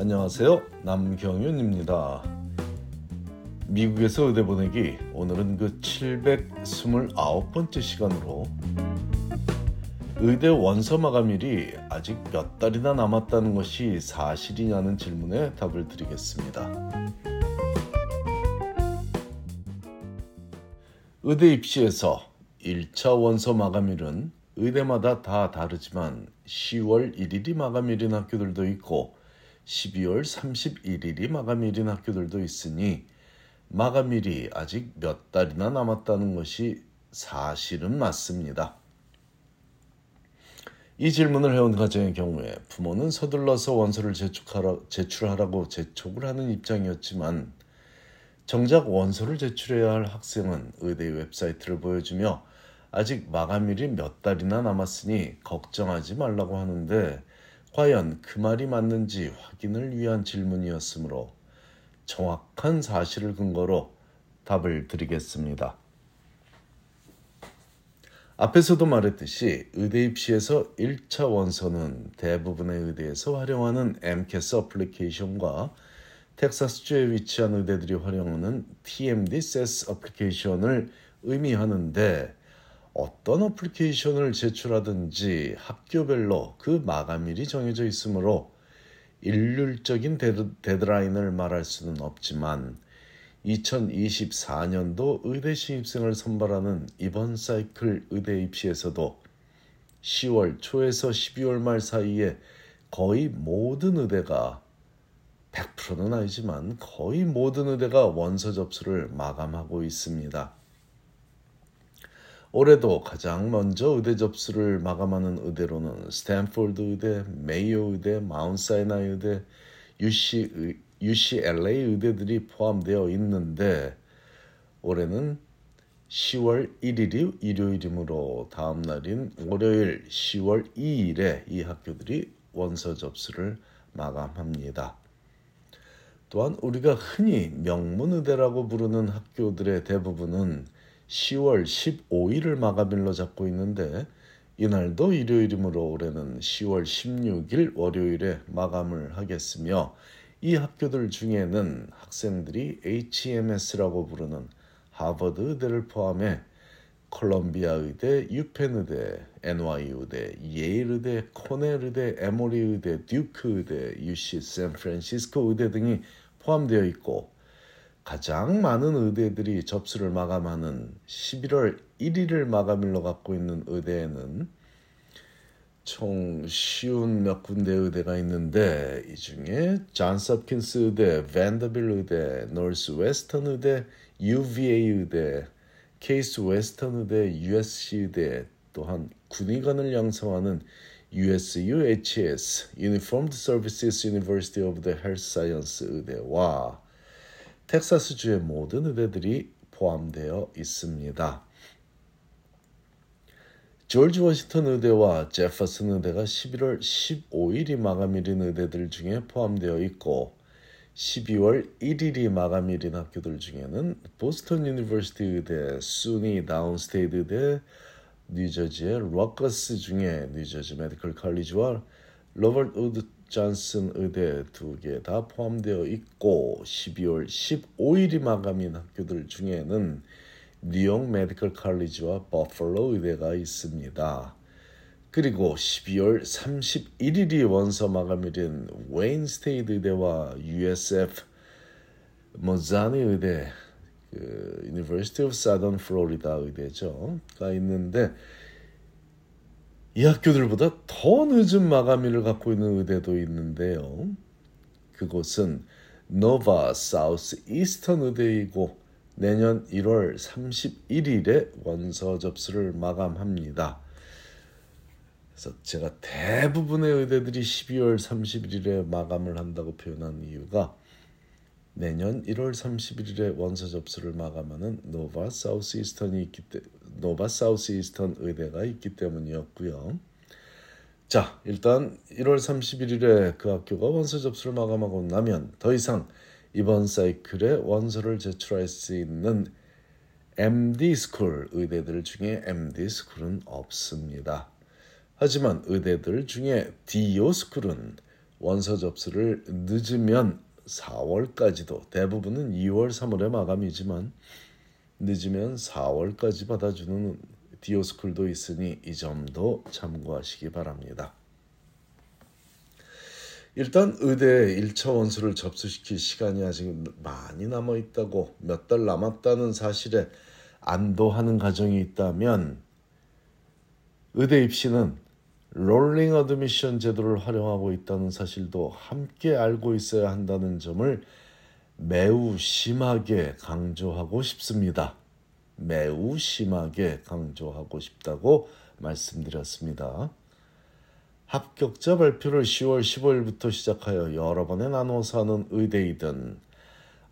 안녕하세요. 남경윤입니다. 미국에서 의대 보내기 오늘은 그 729번째 시간으로 의대 원서 마감일이 아직 몇 달이나 남았다는 것이 사실이냐는 질문에 답을 드리겠습니다. 의대 입시에서 1차 원서 마감일은 의대마다 다 다르지만 10월 1일이 마감일인 학교들도 있고 12월 31일이 마감일인 학교들도 있으니 마감일이 아직 몇 달이나 남았다는 것이 사실은 맞습니다. 이 질문을 해온 가정의 경우에 부모는 서둘러서 원서를 제출하라, 제출하라고 재촉을 하는 입장이었지만 정작 원서를 제출해야 할 학생은 의대 웹사이트를 보여주며 아직 마감일이 몇 달이나 남았으니 걱정하지 말라고 하는데 과연 그 말이 맞는지 확인을 위한 질문이었으므로 정확한 사실을 근거로 답을 드리겠습니다. 앞에서도 말했듯이 의대 입시에서 1차 원서는 대부분의 의대에서 활용하는 MCAS 어플리케이션과 텍사스주에 위치한 의대들이 활용하는 TMD SES 어플리케이션을 의미하는데 어떤 application을 제출하든지 학교별로 그 마감일이 정해져 있으므로 일률적인 데드라인을 말할 수는 없지만 2024년도 의대 신입생을 선발하는 이번 사이클 의대 입시에서도 10월 초에서 12월 말 사이에 거의 모든 의대가 100%는 아니지만 거의 모든 의대가 원서 접수를 마감하고 있습니다. 올해도 가장 먼저 의대 접수를 마감하는 의대로는 스탠포드 의대, 메이오 의대, 마운트 사이나이 의대, UC, UCLA 의대들이 포함되어 있는데 올해는 10월 1일이 일요일이므로 다음 날인 월요일 10월 2일에 이 학교들이 원서 접수를 마감합니다. 또한 우리가 흔히 명문의대라고 부르는 학교들의 대부분은 10월 15일을 마감일로 잡고 있는데 이날도 일요일이므로 올해는 10월 16일 월요일에 마감을 하겠으며 이 학교들 중에는 학생들이 HMS라고 부르는 하버드 의대를 포함해 콜롬비아 의대, 유펜 의대, NYU 의대, 예일 의대, 코넬 의대, 에모리 의대, 듀크 의대, UC 샌프란시스코 의대 등이 포함되어 있고 가장 많은 의대들이 접수를 마감하는 11월 1일을 마감일로 갖고 있는 의대에는 총 쉰 몇 군데 의대가 있는데 이 중에 존스 홉킨스 의대, 밴더빌 의대, 노스 웨스턴 의대, UVA 의대, 케이스 웨스턴 의대, USC 의대 또한 군의관을 양성하는 USUHS Uniformed Services University of the Health Science 의대와 텍사스주의 모든 의대들이 포함되어 있습니다. 조지 워싱턴 의대와 제퍼슨 의대가 11월 15일이 마감일인 의대들 중에 포함되어 있고 12월 1일이 마감일인 학교들 중에는 보스턴 유니버시티 의대, SUNY 다운스테이트 의대, 뉴저지의 럿거스 중에 뉴저지 메디컬 칼리지와 로버트 우드 존슨 의대 두 개 다 포함되어 있고 12월 15일이 마감인 학교들 중에는 뉴욕 메디컬 칼리지와 버펄로 의대가 있습니다. 그리고 12월 31일이 원서 마감일인 웨인 스테이트 의대와 USF 모사니 의대 그 University of Southern Florida 의대죠가 있는데 이 학교들보다 더 늦은 마감일을 갖고 있는 의대도 있는데요. 그곳은 노바 사우스 이스턴 의대이고 내년 1월 31일에 원서 접수를 마감합니다. 그래서 제가 대부분의 의대들이 12월 31일에 마감을 한다고 표현한 이유가 내년 1월 31일에 원서 접수를 마감하는 노바 사우스 이스턴이 있기 때 노바 사우스 이스턴 의대가 있기 때문이었고요. 자, 일단 1월 31일에 그 학교가 원서 접수를 마감하고 나면 더 이상 이번 사이클에 원서를 제출할 수 있는 MD school 의대들 중에 MD 스쿨은 없습니다. 하지만 의대들 중에 DO 스쿨은 원서 접수를 늦으면 4월까지도 대부분은 2월 3월에 마감이지만 늦으면 4월까지 받아주는 DO school도 있으니 이 점도 참고하시기 바랍니다. 일단 의대 1차 원서를 접수시킬 시간이 아직 많이 남아 있다고 몇 달 남았다는 사실에 안도하는 가정이 있다면 의대 입시는 rolling admission 제도를 활용하고 있다는 사실도 함께 알고 있어야 한다는 점을 매우 심하게 강조하고 싶습니다. 매우 심하게 강조하고 싶다고 말씀드렸습니다. 합격자 발표를 10월 15일부터 시작하여 여러 번에 나눠서 하는 의대이든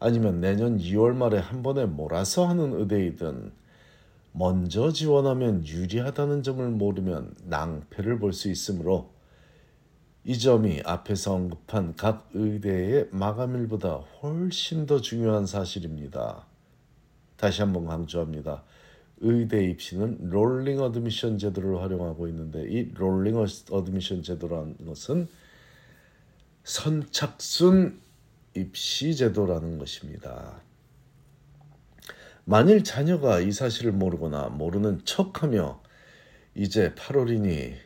아니면 내년 2월 말에 한 번에 몰아서 하는 의대이든 먼저 지원하면 유리하다는 점을 모르면 낭패를 볼 수 있으므로 이 점이 앞에서 언급한 각 의대의 마감일보다 훨씬 더 중요한 사실입니다. 다시 한번 강조합니다. 의대 입시는 rolling admission 제도를 활용하고 있는데 이 rolling admission 제도라는 것은 선착순 입시 제도라는 것입니다. 만일 자녀가 이 사실을 모르거나 모르는 척하며 이제 8월이니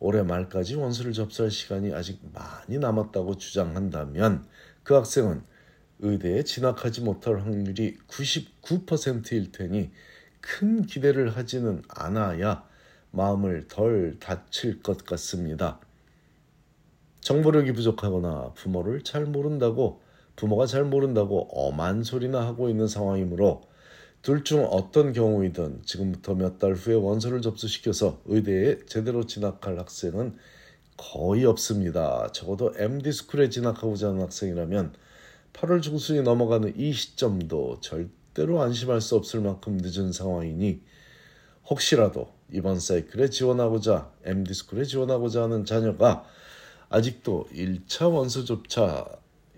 올해 말까지 원서를 접수할 시간이 아직 많이 남았다고 주장한다면 그 학생은 의대에 진학하지 못할 확률이 99%일 테니 큰 기대를 하지는 않아야 마음을 덜 다칠 것 같습니다. 정보력이 부족하거나 부모를 잘 모른다고 부모가 잘 모른다고 엄한 소리나 하고 있는 상황이므로 둘 중 어떤 경우이든 지금부터 몇 달 후에 원서를 접수시켜서 의대에 제대로 진학할 학생은 거의 없습니다. 적어도 MD 스쿨에 진학하고자 하는 학생이라면 8월 중순이 넘어가는 이 시점도 절대 때로 안심할 수 없을 만큼 늦은 상황이니 혹시라도 이번 사이클에 지원하고자 MD스쿨에 지원하고자 하는 자녀가 아직도 1차 원서조차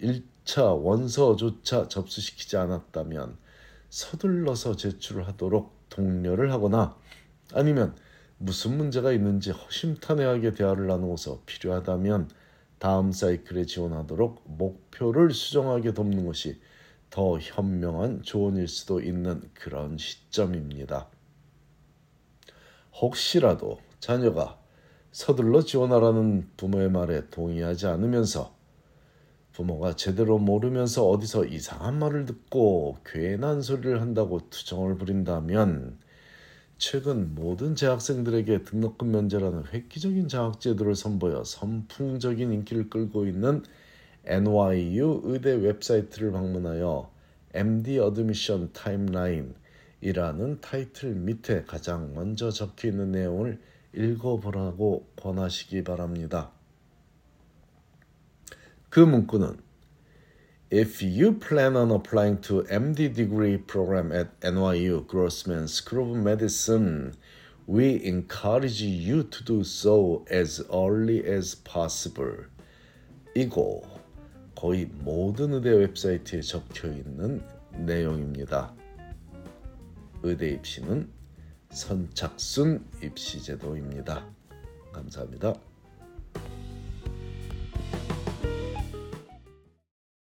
1차 원서조차 접수시키지 않았다면 서둘러서 제출을 하도록 독려를 하거나 아니면 무슨 문제가 있는지 허심탄회하게 대화를 나누어서 필요하다면 다음 사이클에 지원하도록 목표를 수정하게 돕는 것이 더 현명한 조언일 수도 있는 그런 시점입니다. 혹시라도 자녀가 서둘러 지원하라는 부모의 말에 동의하지 않으면서 부모가 제대로 모르면서 어디서 이상한 말을 듣고 괜한 소리를 한다고 투정을 부린다면 최근 모든 재학생들에게 등록금 면제라는 획기적인 장학제도를 선보여 선풍적인 인기를 끌고 있는 NYU 의대 웹사이트를 방문하여 MD Admission Timeline이라는 타이틀 밑에 가장 먼저 적혀 있는 내용을 읽어보라고 권하시기 바랍니다. 그 문구는 If you plan on applying to MD degree program at NYU Grossman School of Medicine, we encourage you to do so as early as possible. 이고 거의 모든 의대 웹사이트에 적혀 있는 내용입니다. 의대 입시는 선착순 입시 제도입니다. 감사합니다.